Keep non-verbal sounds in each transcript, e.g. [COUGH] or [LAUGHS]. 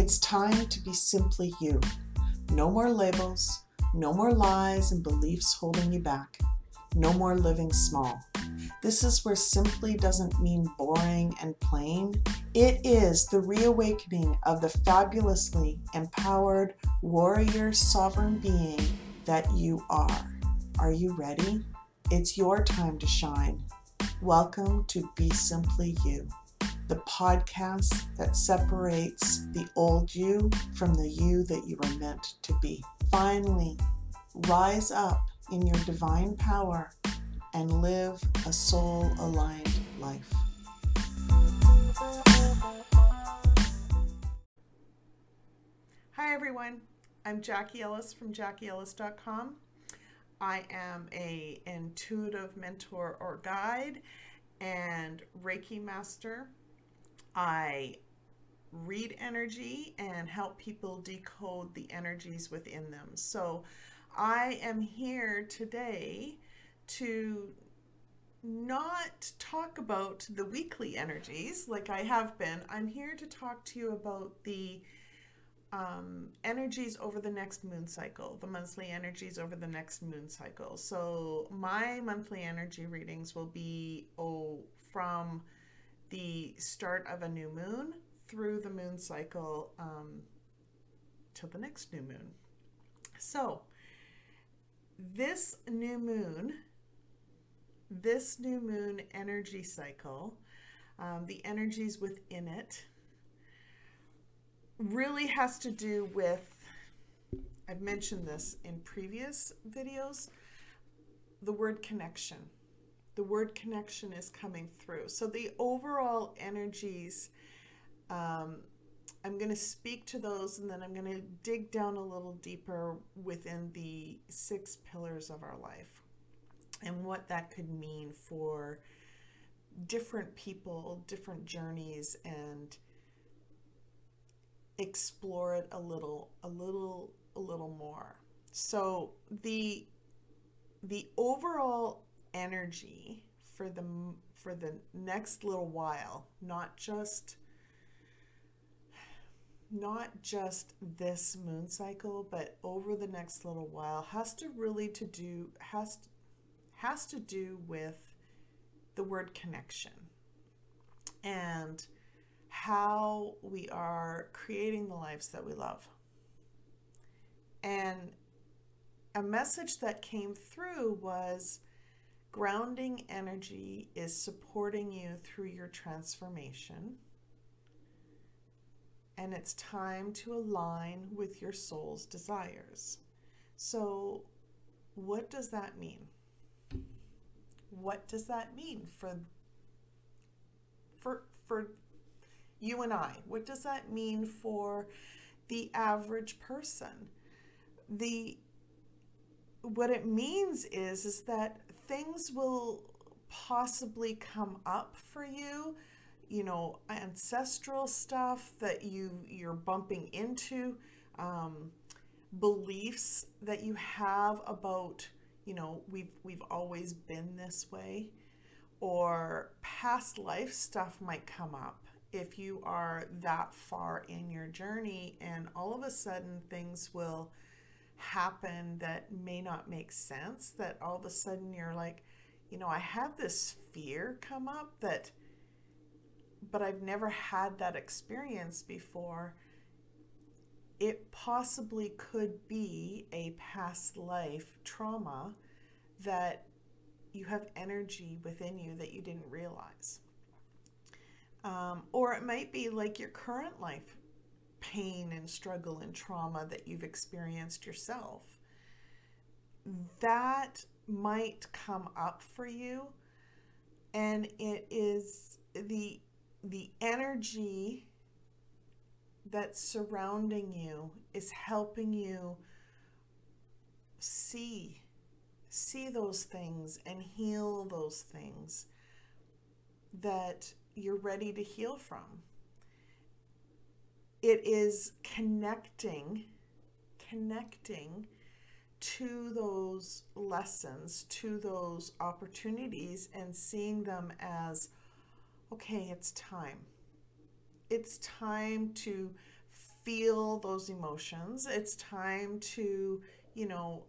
It's time to be simply you. No more labels, no more lies and beliefs holding you back. No more living small. This is where simply doesn't mean boring and plain. It is the reawakening of the fabulously empowered warrior sovereign being that you are. Are you ready? It's your time to shine. Welcome to Be Simply You, the podcast that separates the old you from the you that you were meant to be. Finally, rise up in your divine power and live a soul aligned life. Hi, everyone. I'm Jacquie Ellis from JacquieEllis.com. I am a intuitive mentor or guide and Reiki master. I read energy and help people decode the energies within them. So I am here today to not talk about the weekly energies like I have been. I'm here to talk to you about the um, energies over the next moon cycle, the monthly energies over the next moon cycle. So my monthly energy readings will be oh from the start of a new moon through the moon cycle um, till the next new moon. So this new moon, this new moon energy cycle, um, the energies within it really has to do with, I've mentioned this in previous videos, the word connection. The word connection is coming through. So the overall energies, um, I'm going to speak to those and then I'm going to dig down a little deeper within the six pillars of our life and what that could mean for different people, different journeys, and explore it a little, a little, a little more. So the the overall energy for the for the next little while, not just not just this moon cycle, but over the next little while has to really to do has has to do with the word connection and how we are creating the lives that we love. And a message that came through was grounding energy is supporting you through your transformation. And it's time to align with your soul's desires. So, what does that mean? What does that mean for for for you and I. What does that mean for the average person? The what it means is is that things will possibly come up for you you know ancestral stuff that you you're bumping into um, beliefs that you have about you know we've we've always been this way or past life stuff might come up if you are that far in your journey and all of a sudden things will happen that may not make sense that all of a sudden you're like you know i have this fear come up that but i've never had that experience before. It possibly could be a past life trauma that you have energy within you that you didn't realize. Um, or it might be like your current life pain and struggle and trauma that you've experienced yourself. That might come up for you and it is the the energy that's surrounding you is helping you see see those things and heal those things that you're ready to heal from. It is connecting, connecting to those lessons, to those opportunities, and seeing them as okay, it's time. It's time to feel those emotions. It's time to, you know,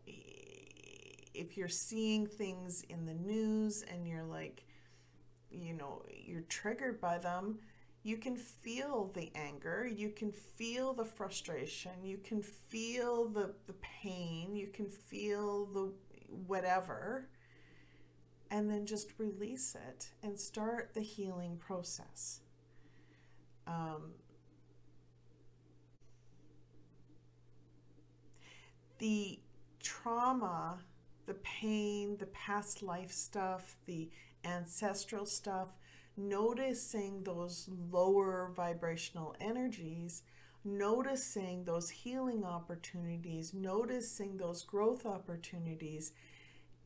if you're seeing things in the news and you're like, you know, you're triggered by them, you can feel the anger, you can feel the frustration, you can feel the, the pain, you can feel the whatever, and then just release it and start the healing process. Um, the trauma, the pain, the past life stuff, the ancestral stuff, noticing those lower vibrational energies, noticing those healing opportunities, noticing those growth opportunities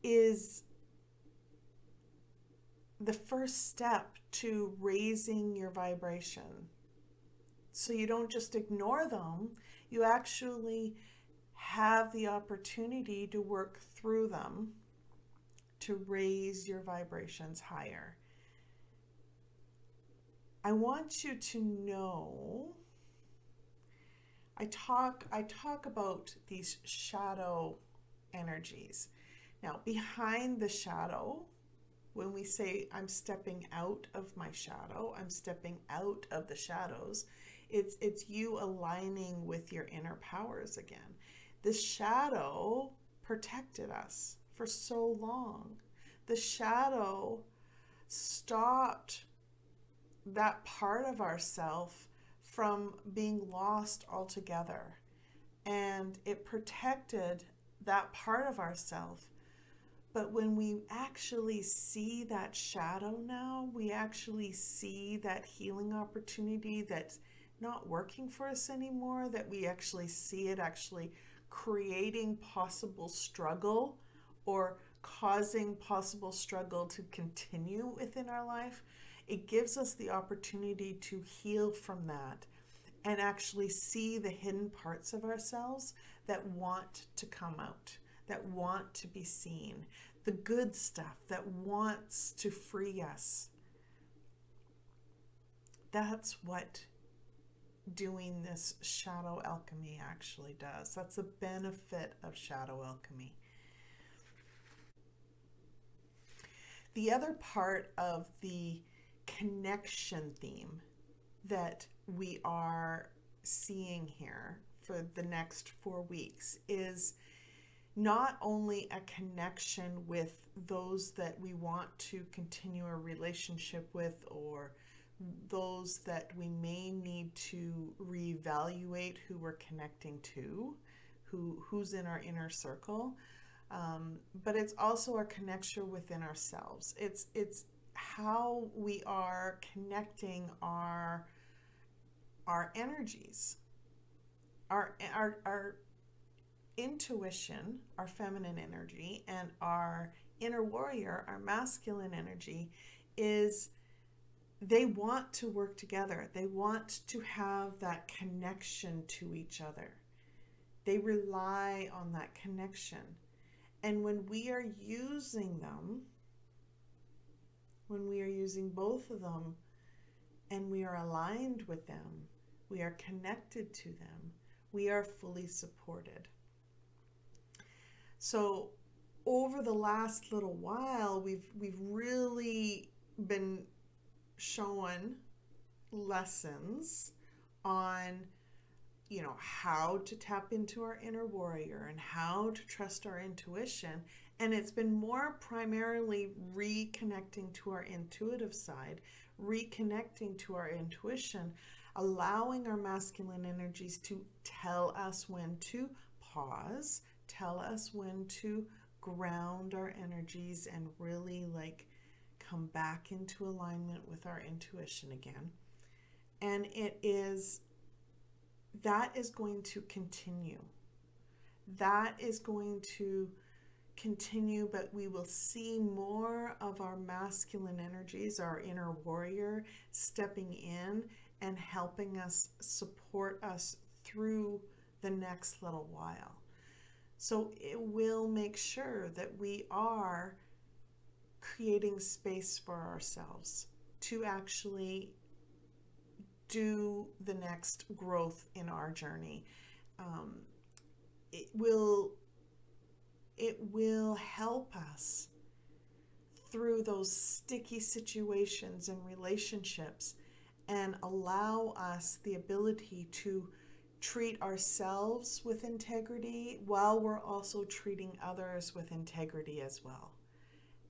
is the first step to raising your vibration. So you don't just ignore them, you actually have the opportunity to work through them to raise your vibrations higher. I want you to know I talk I talk about these shadow energies. Now, behind the shadow, when we say I'm stepping out of my shadow, I'm stepping out of the shadows, it's it's you aligning with your inner powers again. The shadow protected us for so long. The shadow stopped that part of ourself from being lost altogether. And it protected that part of ourself. But when we actually see that shadow now, we actually see that healing opportunity that's not working for us anymore, that we actually see it actually creating possible struggle or causing possible struggle to continue within our life it gives us the opportunity to heal from that and actually see the hidden parts of ourselves that want to come out, that want to be seen, the good stuff that wants to free us. That's what doing this shadow alchemy actually does. That's a benefit of shadow alchemy. The other part of the connection theme that we are seeing here for the next four weeks is not only a connection with those that we want to continue a relationship with or those that we may need to reevaluate who we're connecting to, who who's in our inner circle, um, but it's also our connection within ourselves. It's it's how we are connecting our our energies. Our our, our intuition our feminine energy and our inner warrior our masculine energy is they want to work together. They want to have that connection to each other. They rely on that connection. And when we are using them when we are using both of them and we are aligned with them, we are connected to them, we are fully supported. So over the last little while, we've we've really been shown lessons on you know how to tap into our inner warrior and how to trust our intuition and it's been more primarily reconnecting to our intuitive side, reconnecting to our intuition, allowing our masculine energies to tell us when to pause, tell us when to ground our energies and really like come back into alignment with our intuition again. And it is that is going to continue. That is going to continue, but we will see more of our masculine energies, our inner warrior, stepping in and helping us support us through the next little while. So it will make sure that we are creating space for ourselves to actually do the next growth in our journey. Um, it will it will help us through those sticky situations and relationships and allow us the ability to treat ourselves with integrity while we're also treating others with integrity as well.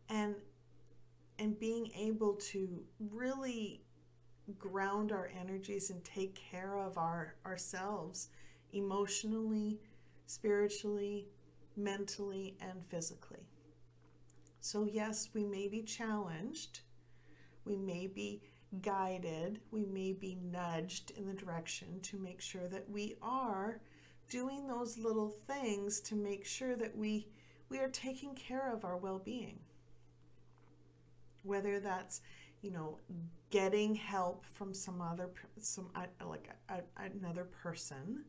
And and being able to really ground our energies and take care of our ourselves emotionally, spiritually, mentally and physically. So yes, we may be challenged. We may be guided, we may be nudged in the direction to make sure that we are doing those little things to make sure that we we are taking care of our well-being. Whether that's, you know, getting help from some other some uh, like a, a, another person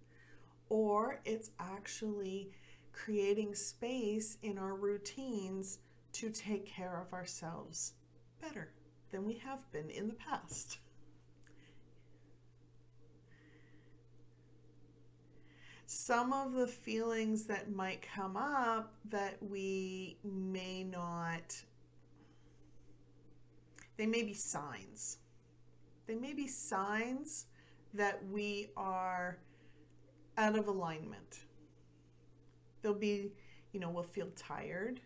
or it's actually creating space in our routines to take care of ourselves better than we have been in the past. Some of the feelings that might come up that we may not, they may be signs. They may be signs that we are out of alignment. They'll be, you know, we'll feel tired,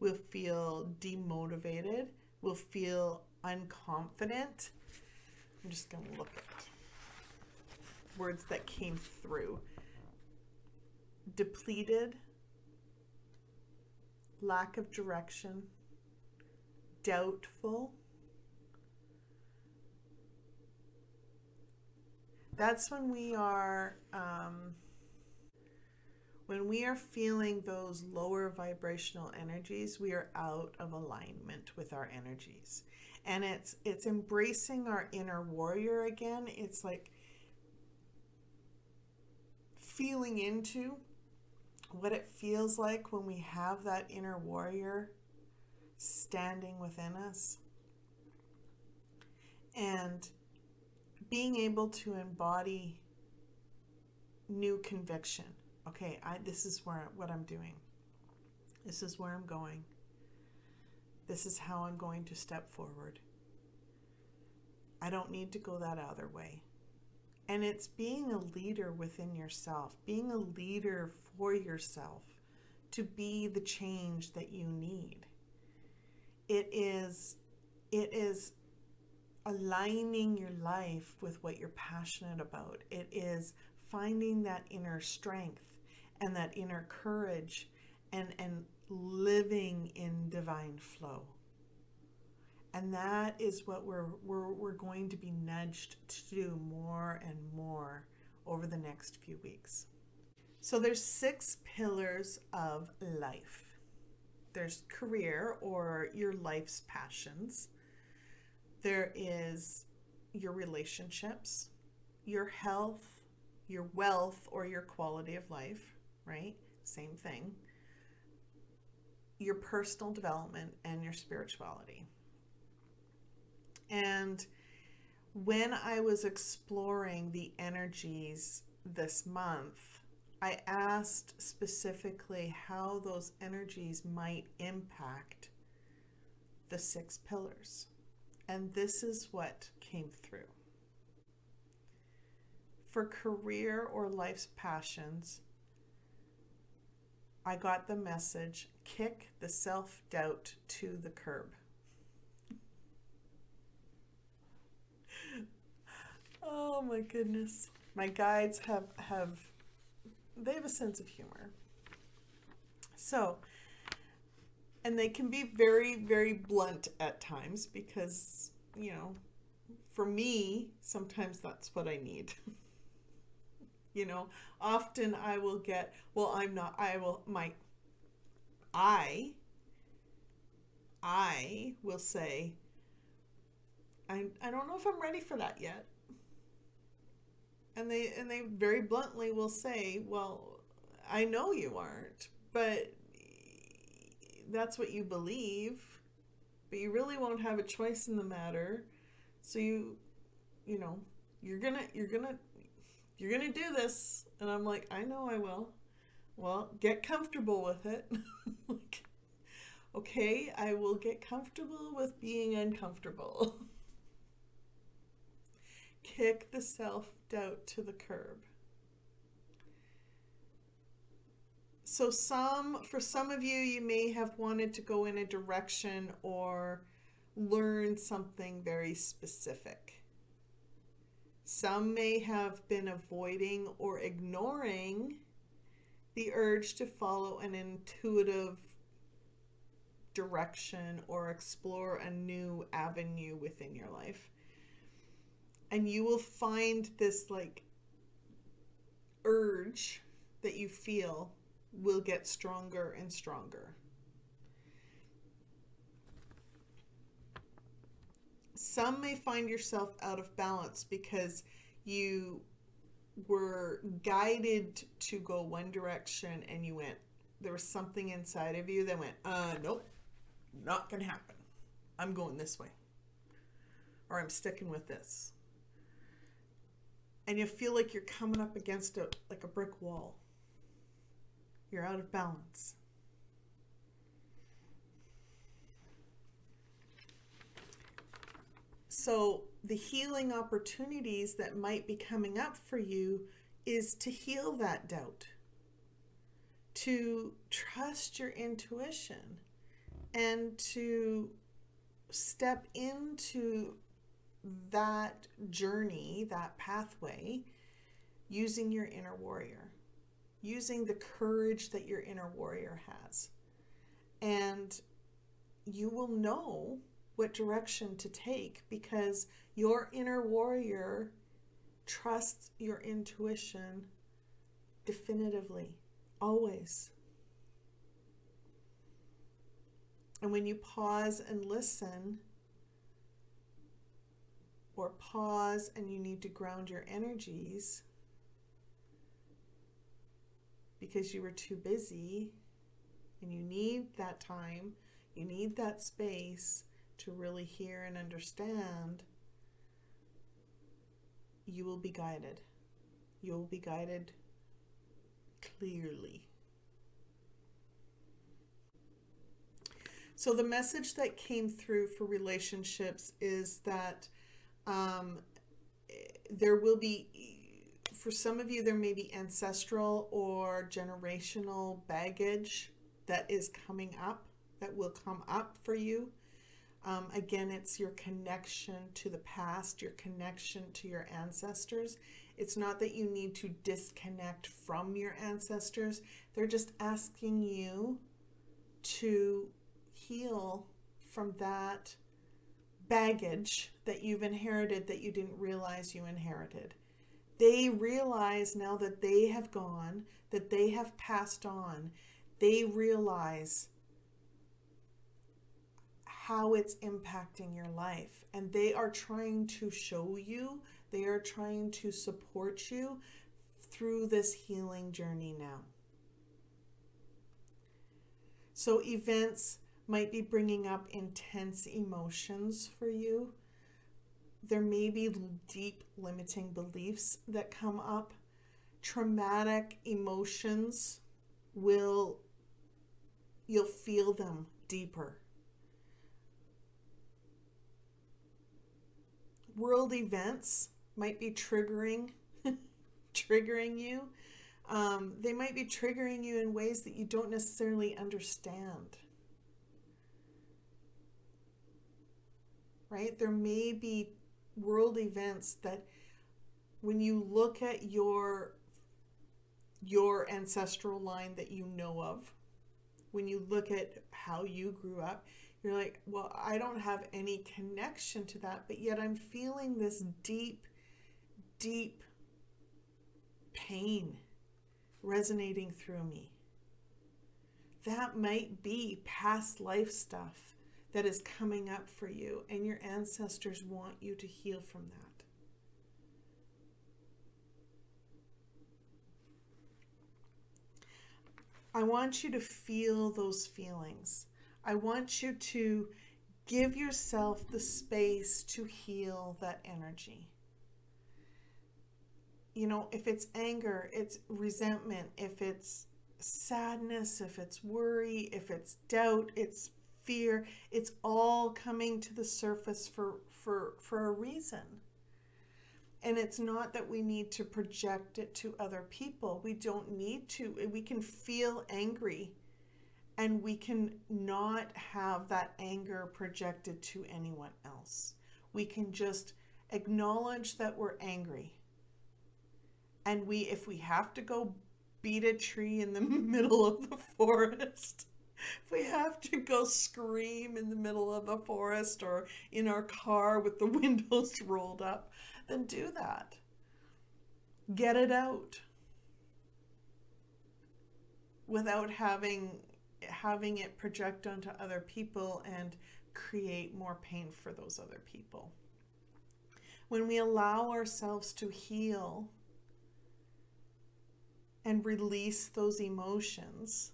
we'll feel demotivated, we'll feel unconfident. I'm just going to look at words that came through. Depleted, lack of direction, doubtful. That's when we are um, when we are feeling those lower vibrational energies, we are out of alignment with our energies. And it's it's embracing our inner warrior again. It's like feeling into what it feels like when we have that inner warrior standing within us. And being able to embody new conviction okay, I this is where what I'm doing. This is where I'm going. This is how I'm going to step forward. I don't need to go that other way. And it's being a leader within yourself, being a leader for yourself to be the change that you need. It is it is aligning your life with what you're passionate about. It is finding that inner strength and that inner courage and, and living in divine flow. And that is what we're, we're, we're going to be nudged to do more and more over the next few weeks. So there's six pillars of life. There's career or your life's passions. There is your relationships, your health, your wealth or your quality of life, right? Same thing. Your personal development and your spirituality. And when I was exploring the energies this month, I asked specifically how those energies might impact the six pillars. And this is what came through. For career or life's passions, I got the message kick the self doubt to the curb. [LAUGHS] oh my goodness. My guides have, have, they have a sense of humor. So, and they can be very, very blunt at times because, you know, for me, sometimes that's what I need. [LAUGHS] you know often i will get well i'm not i will my i i will say i i don't know if i'm ready for that yet. And they and they very bluntly will say well i know you aren't but that's what you believe but you really won't have a choice in the matter. So you you know you're gonna you're gonna you're gonna do this. And i'm like i know i will. Well get comfortable with it. [LAUGHS] Like okay i will get comfortable with being uncomfortable. [LAUGHS] Kick the self-doubt to the curb. So some for some of you you may have wanted to go in a direction or learn something very specific some may have been avoiding or ignoring the urge to follow an intuitive direction or explore a new avenue within your life. And you will find this like urge that you feel will get stronger and stronger. Some may find yourself out of balance because you were guided to go one direction and you went, there was something inside of you that went, uh, nope, not gonna happen. I'm going this way. Or I'm sticking with this. And you feel like you're coming up against a like a brick wall. You're out of balance. So, the healing opportunities that might be coming up for you is to heal that doubt, to trust your intuition, and to step into that journey, that pathway, using your inner warrior, using the courage that your inner warrior has. And you will know what direction to take because your inner warrior trusts your intuition definitively, always. And when you pause and listen, or pause and you need to ground your energies because you were too busy and you need that time, you need that space to really hear and understand, you will be guided. You will be guided clearly. So, the message that came through for relationships is that um, there will be, for some of you, there may be ancestral or generational baggage that is coming up, that will come up for you. Um, again, it's your connection to the past, your connection to your ancestors. It's not that you need to disconnect from your ancestors, they're just asking you to heal from that baggage that you've inherited that you didn't realize you inherited. They realize now that they have gone, that they have passed on, they realize how it's impacting your life. And they are trying to show you, they are trying to support you through this healing journey now. So, events might be bringing up intense emotions for you. There may be deep limiting beliefs that come up. Traumatic emotions will, you'll feel them deeper world events might be triggering [LAUGHS] triggering you. Um, they might be triggering you in ways that you don't necessarily understand. Right? There may be world events that when you look at your your ancestral line that you know of when you look at how you grew up you're like, well, I don't have any connection to that, but yet I'm feeling this deep, deep pain resonating through me. That might be past life stuff that is coming up for you, and your ancestors want you to heal from that. I want you to feel those feelings. I want you to give yourself the space to heal that energy. you know, if it's anger, it's resentment, if it's sadness, if it's worry, if it's doubt, it's fear, it's all coming to the surface for for for a reason. And it's not that we need to project it to other people. We don't need to. We can feel angry and we can not have that anger projected to anyone else. We can just acknowledge that we're angry. And we if we have to go beat a tree in the [LAUGHS] middle of the forest, if we have to go scream in the middle of the forest or in our car with the [LAUGHS] windows rolled up, then do that. Get it out without having having it project onto other people and create more pain for those other people. When we allow ourselves to heal and release those emotions,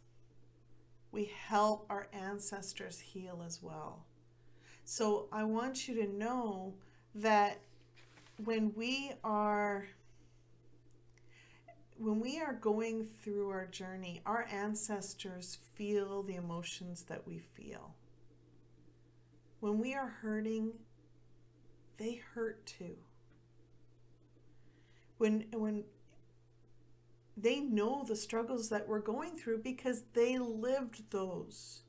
we help our ancestors heal as well. So I want you to know that when we are when we are going through our journey, our ancestors feel the emotions that we feel. When we are hurting, they hurt too. When when they know the struggles that we're going through because they lived those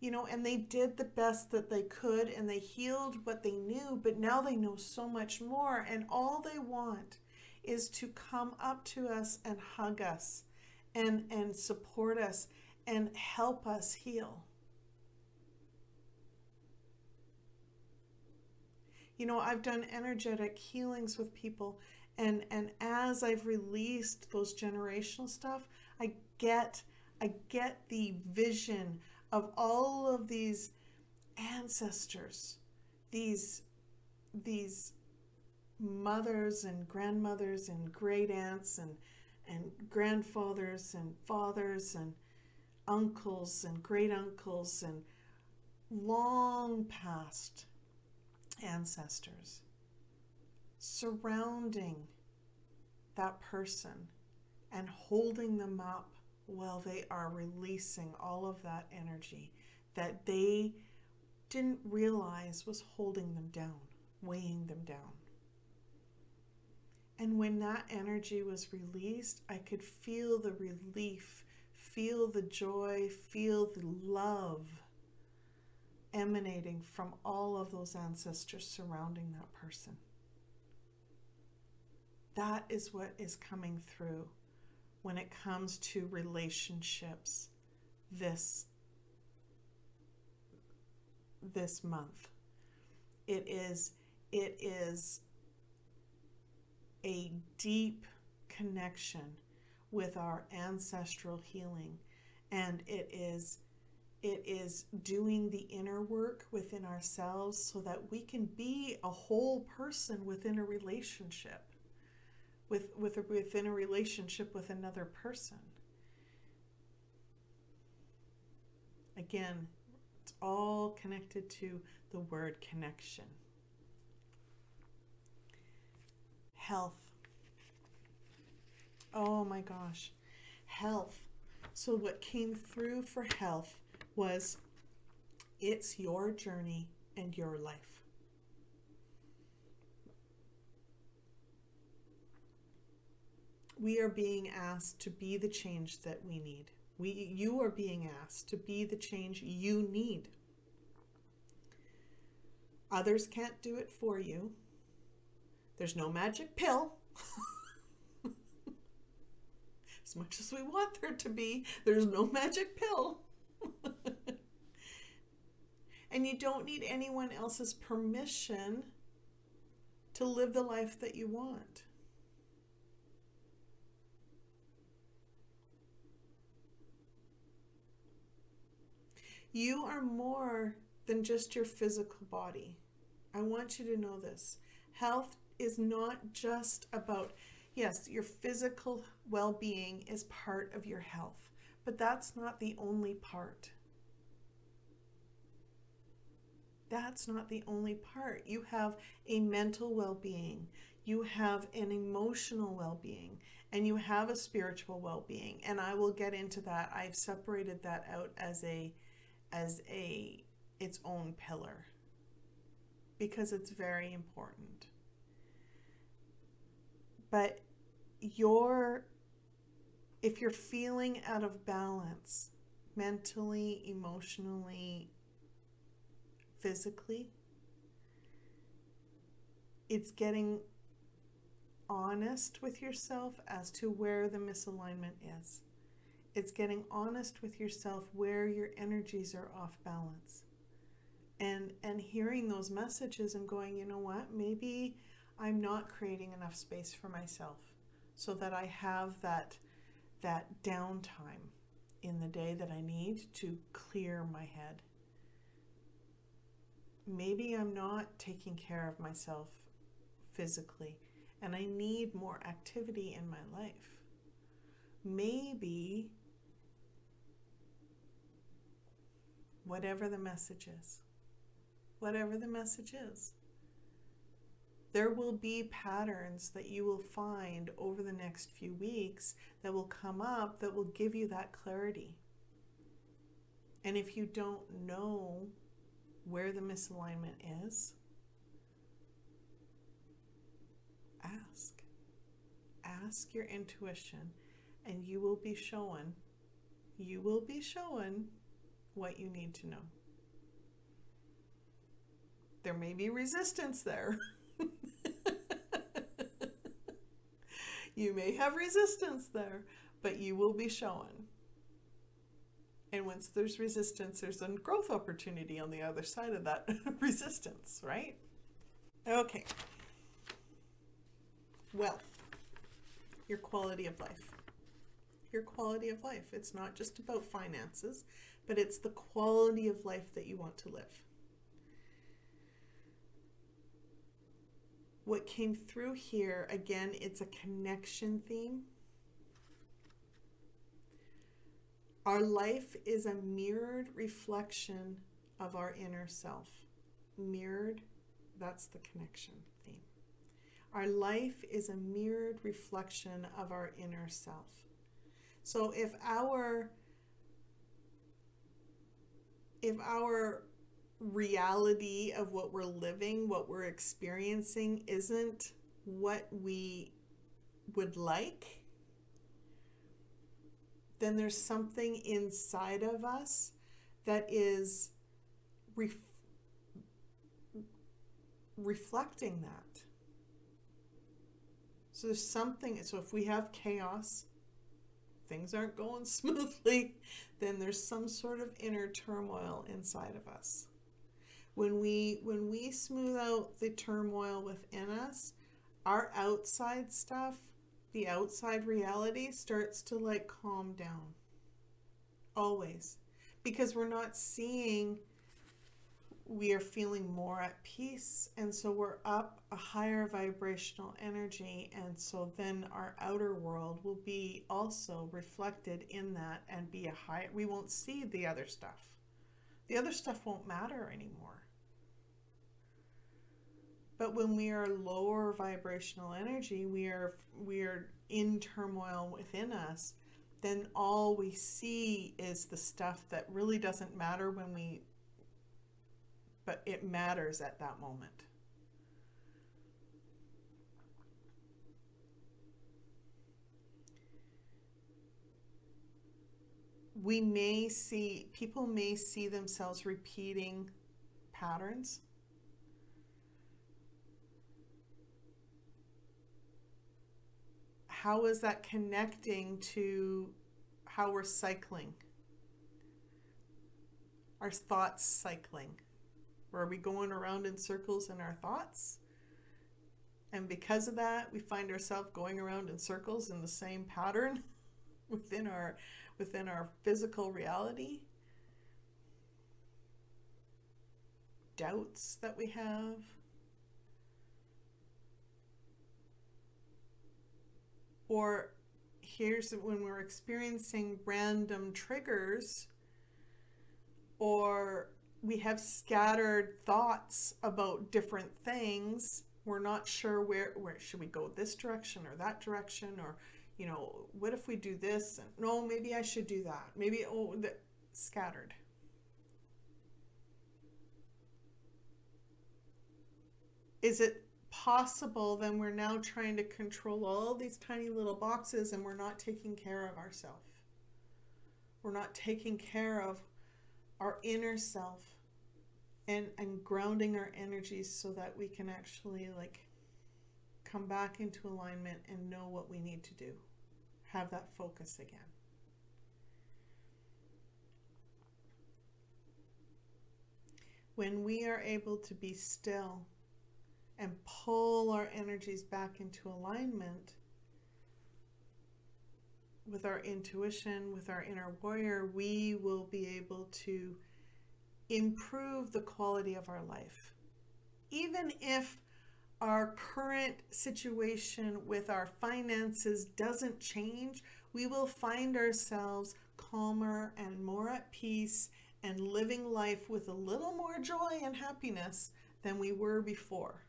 you know, and they did the best that they could and they healed what they knew, but now they know so much more. And all they want is to come up to us and hug us and, and support us and help us heal. You know, I've done energetic healings with people and and as I've released those generational stuff, I get I get the vision of all of these ancestors, these these mothers and grandmothers and great aunts and and grandfathers and fathers and uncles and great uncles and long past ancestors surrounding that person and holding them up while they are releasing all of that energy that they didn't realize was holding them down, weighing them down. And when that energy was released, I could feel the relief, feel the joy, feel the love emanating from all of those ancestors surrounding that person. That is what is coming through when it comes to relationships this this month. It is it is a deep connection with our ancestral healing and it is it is doing the inner work within ourselves so that we can be a whole person within a relationship with, with a, within a relationship with another person. Again, it's all connected to the word connection. Health. Oh my gosh. Health. So, what came through for health was it's your journey and your life. we are being asked to be the change that we need. We, you are being asked to be the change you need. Others can't do it for you. There's no magic pill. [LAUGHS] as much as we want there to be, there's no magic pill. [LAUGHS] and you don't need anyone else's permission to live the life that you want. You are more than just your physical body. I want you to know this. Health is not just about, yes, your physical well being is part of your health, but that's not the only part. That's not the only part. You have a mental well being, you have an emotional well being, and you have a spiritual well being. And I will get into that. I've separated that out as a as a its own pillar because it's very important. But your if you're feeling out of balance mentally, emotionally, physically, it's getting honest with yourself as to where the misalignment is. It's getting honest with yourself where your energies are off balance. And and hearing those messages and going, you know what? Maybe I'm not creating enough space for myself so that I have that that downtime in the day that I need to clear my head. Maybe I'm not taking care of myself physically and I need more activity in my life. Maybe whatever the message is, whatever the message is, there will be patterns that you will find over the next few weeks that will come up that will give you that clarity. And if you don't know where the misalignment is, ask. Ask your intuition, and you will be shown, you will be shown what you need to know. There may be resistance there. [LAUGHS] [LAUGHS] you may have resistance there, but you will be shown. And once there's resistance, there's a growth opportunity on the other side of that [LAUGHS] resistance, right? Okay. Wealth, your quality of life. Your quality of life. It's not just about finances, but it's the quality of life that you want to live. What came through here, again, it's a connection theme. Our life is a mirrored reflection of our inner self. Mirrored, that's the connection theme. Our life is a mirrored reflection of our inner self. So if our if our reality of what we're living, what we're experiencing, isn't what we would like, then there's something inside of us that is ref- reflecting that. So there's something, so if we have chaos, things aren't going [LAUGHS] smoothly, then there's some sort of inner turmoil inside of us when we when we smooth out the turmoil within us our outside stuff the outside reality starts to like calm down. Always. Because we're not seeing we are feeling more at peace and so we're up a higher vibrational energy and so then our outer world will be also reflected in that and be a high we won't see the other stuff. The other stuff won't matter anymore but when we are lower vibrational energy, we are we are in turmoil within us, then all we see is the stuff that really doesn't matter when we but it matters at that moment. We may see people may see themselves repeating patterns how is that connecting to how we're cycling? Our thoughts cycling. Where are we going around in circles in our thoughts? And because of that, we find ourselves going around in circles in the same pattern [LAUGHS] within our within our physical reality. Doubts that we have, or here's when we're experiencing random triggers or we have scattered thoughts about different things we're not sure where where should we go this direction or that direction or you know what if we do this and no maybe i should do that maybe oh the, scattered. Is it possible then we're now trying to control all these tiny little boxes and we're not taking care of ourselves we're not taking care of our inner self and and grounding our energies so that we can actually like come back into alignment and know what we need to do. Have that focus again. When we are able to be still and pull our energies back into alignment with our intuition, with our inner warrior, we will be able to improve the quality of our life. Even if our current situation with our finances doesn't change, we will find ourselves calmer and more at peace and living life with a little more joy and happiness than we were before.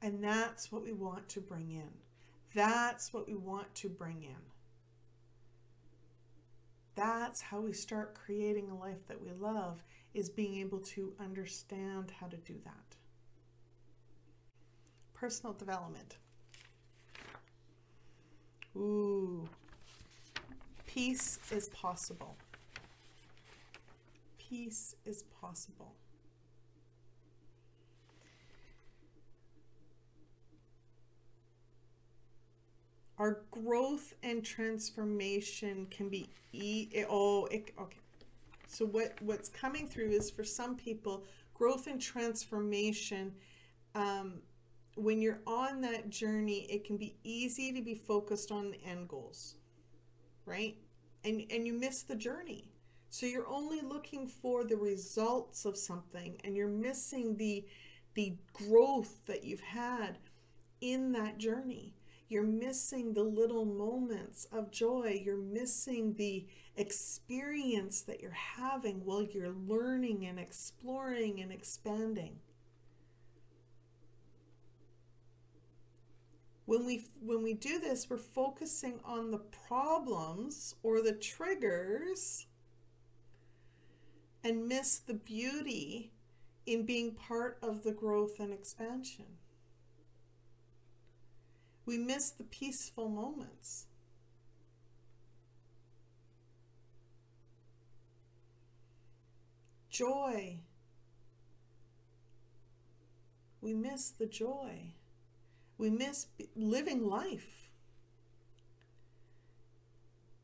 And that's what we want to bring in. That's what we want to bring in. That's how we start creating a life that we love is being able to understand how to do that. Personal development. Ooh. Peace is possible. Peace is possible. Our growth and transformation can be e oh it, okay. So what what's coming through is for some people growth and transformation um, when you're on that journey it can be easy to be focused on the end goals right? And and you miss the journey. So you're only looking for the results of something and you're missing the the growth that you've had in that journey you're missing the little moments of joy. You're missing the experience that you're having while you're learning and exploring and expanding. When we when we do this, we're focusing on the problems or the triggers and miss the beauty in being part of the growth and expansion. We miss the peaceful moments. Joy. We miss the joy. We miss living life.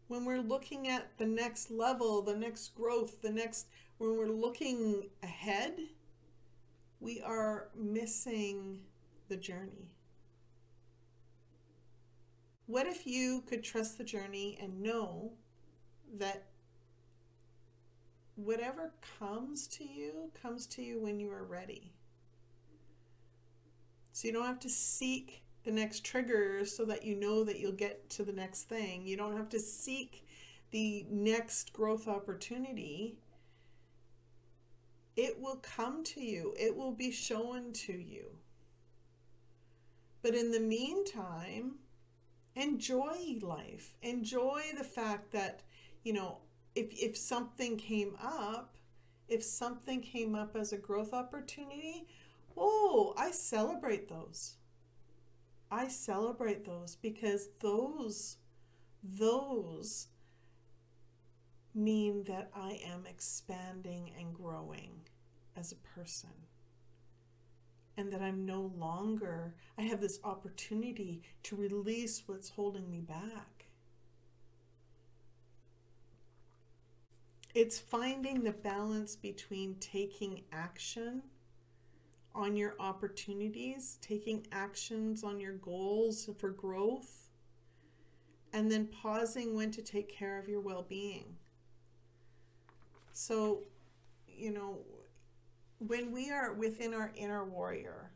When we're looking at the next level, the next growth, the next, when we're looking ahead, we are missing the journey. What if you could trust the journey and know that whatever comes to you comes to you when you are ready? So you don't have to seek the next trigger so that you know that you'll get to the next thing. You don't have to seek the next growth opportunity. It will come to you, it will be shown to you. But in the meantime, enjoy life. Enjoy the fact that, you know, if, if something came up, if something came up as a growth opportunity, oh, I celebrate those. I celebrate those because those, those mean that I am expanding and growing as a person and that I'm no longer, I have this opportunity to release what's holding me back. It's finding the balance between taking action on your opportunities, taking actions on your goals for growth, and then pausing when to take care of your well being. So, you know, when we are within our inner warrior,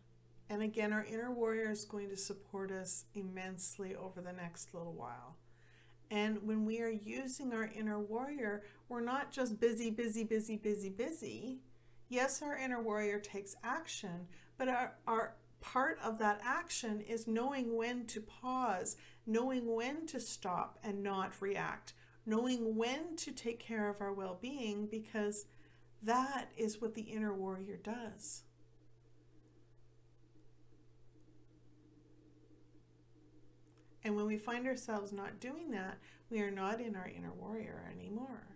and again, our inner warrior is going to support us immensely over the next little while. And when we are using our inner warrior, we're not just busy, busy, busy, busy, busy. yes, our inner warrior takes action, but our, our part of that action is knowing when to pause, knowing when to stop and not react, knowing when to take care of our well being, because that is what the inner warrior does. And when we find ourselves not doing that, we are not in our inner warrior anymore.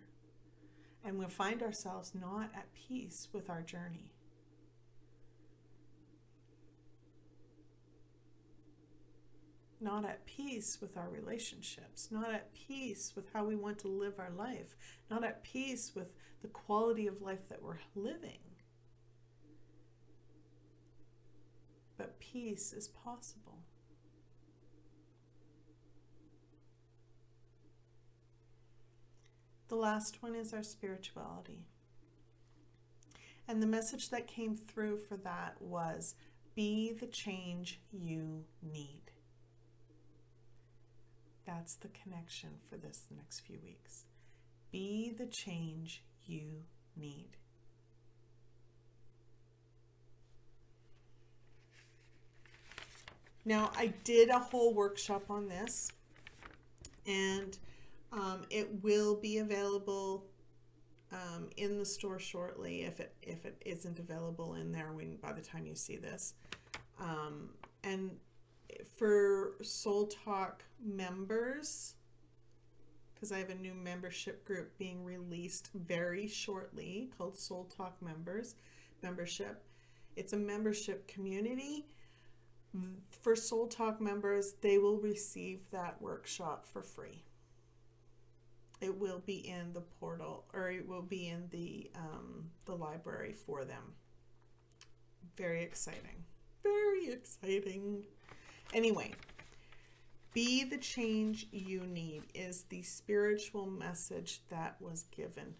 And we find ourselves not at peace with our journey. Not at peace with our relationships, not at peace with how we want to live our life, not at peace with the quality of life that we're living. But peace is possible. The last one is our spirituality. And the message that came through for that was be the change you need. That's the connection for this next few weeks. Be the change you need. Now, I did a whole workshop on this, and um, it will be available um, in the store shortly if it if it isn't available in there when by the time you see this. Um, and for Soul Talk members, because I have a new membership group being released very shortly called Soul Talk Members membership. It's a membership community. For Soul Talk members, they will receive that workshop for free it will be in the portal or it will be in the um, the library for them. Very exciting. Very exciting. Anyway, be the change you need is the spiritual message that was given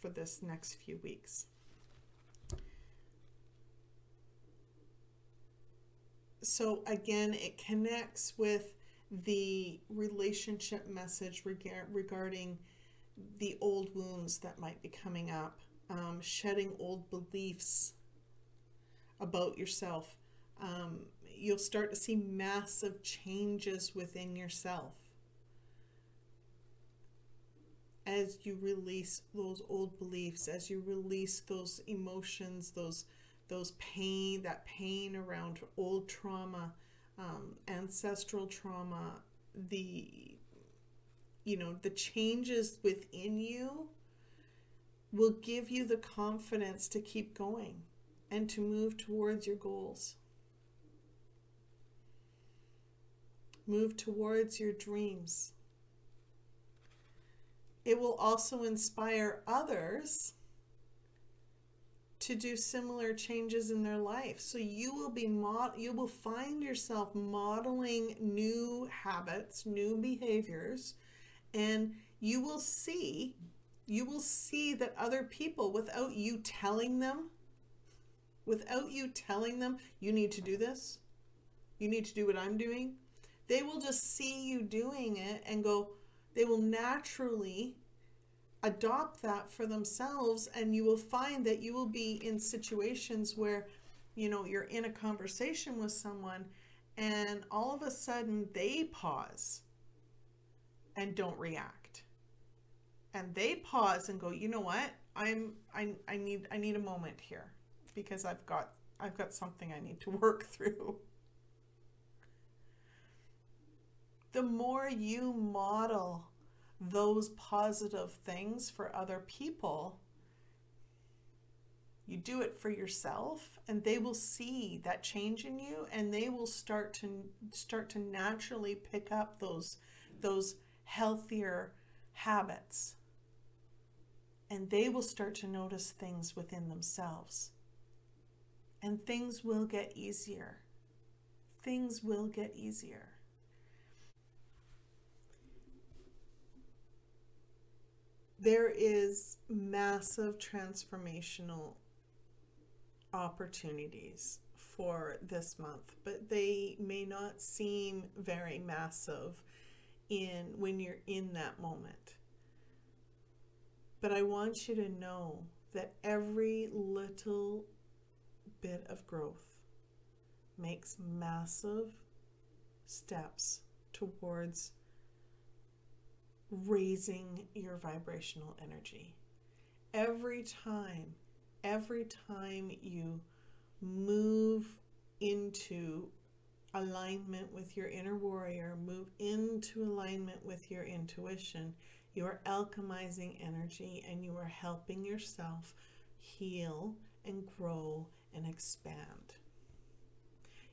for this next few weeks. So again, it connects with the relationship message reg- regarding the old wounds that might be coming up, um, shedding old beliefs about yourself. Um, you'll start to see massive changes within yourself as you release those old beliefs, as you release those emotions, those those pain, that pain around old trauma um, ancestral trauma, the you know the changes within you will give you the confidence to keep going and to move towards your goals. Move towards your dreams. It will also inspire others to do similar changes in their life. So you will be mod- you will find yourself modeling new habits, new behaviors, and you will see you will see that other people without you telling them without you telling them you need to do this, you need to do what I'm doing, they will just see you doing it and go they will naturally adopt that for themselves and you will find that you will be in situations where you know you're in a conversation with someone and all of a sudden they pause and don't react. And they pause and go you know what? I'm i, I need i need a moment here because i've got i've got something i need to [LAUGHS] work through the more you model those positive things for other people, you do it for yourself and they will see that change in you and they will start to start to naturally pick up those those healthier habits. And they will start to notice things within themselves. And things will get easier. Things will get easier there is massive transformational opportunities for this month, but they may not seem very massive in when you're in that moment. But I want you to know that every little bit of growth makes massive steps towards raising your vibrational energy. Every time, every time you move into alignment with your inner warrior, move into alignment with your intuition, you are alchemizing energy and you are helping yourself heal and grow and expand.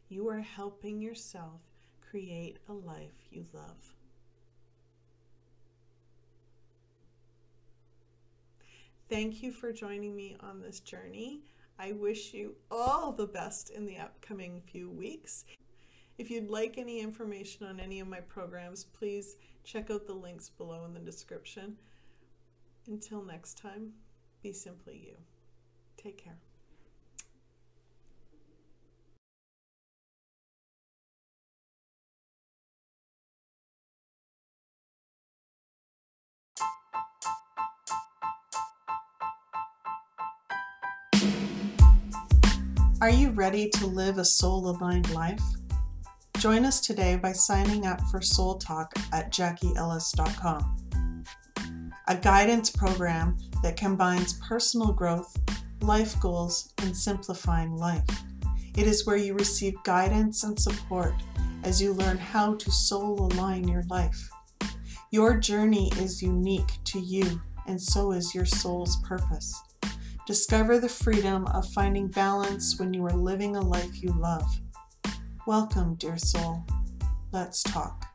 You are helping yourself create a life you love. Thank you for joining me on this journey. I wish you all the best in the upcoming few weeks. If you'd like any information on any of my programs, please check out the links below in the description. Until next time, be simply you. Take care. Are you ready to live a soul aligned life? Join us today by signing up for Soul Talk at JacquieEllis.com, a guidance program that combines personal growth, life goals, and simplifying life. It is where you receive guidance and support as you learn how to soul align your life. Your journey is unique to you, and so is your soul's purpose. Discover the freedom of finding balance when you are living a life you love. Welcome, dear soul. Let's talk.